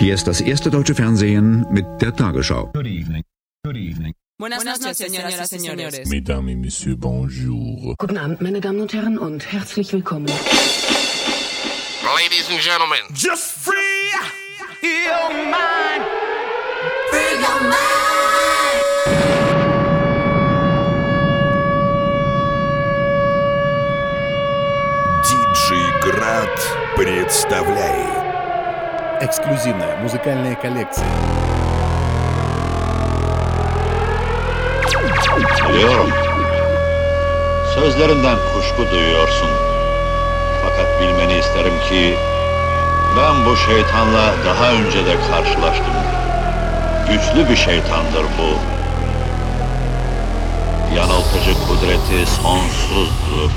Hier ist das erste deutsche Fernsehen mit der Tagesschau. Good evening. Good evening. Buenas noches, señoras y señores. Mesdames et Messieurs, bonjour. Guten Abend, meine Damen und Herren, und herzlich willkommen. Ladies and gentlemen, Just free your mind. Диджей Град представляет Эксклюзивная музыкальная коллекция. Biliyorum. Sözlerinden kuşku duyuyorsun. Fakat bilmeni isterim ki ben bu şeytanla daha önce de karşılaştım. Güçlü bir şeytandır bu. Yanıltıcı kudreti sonsuzdur.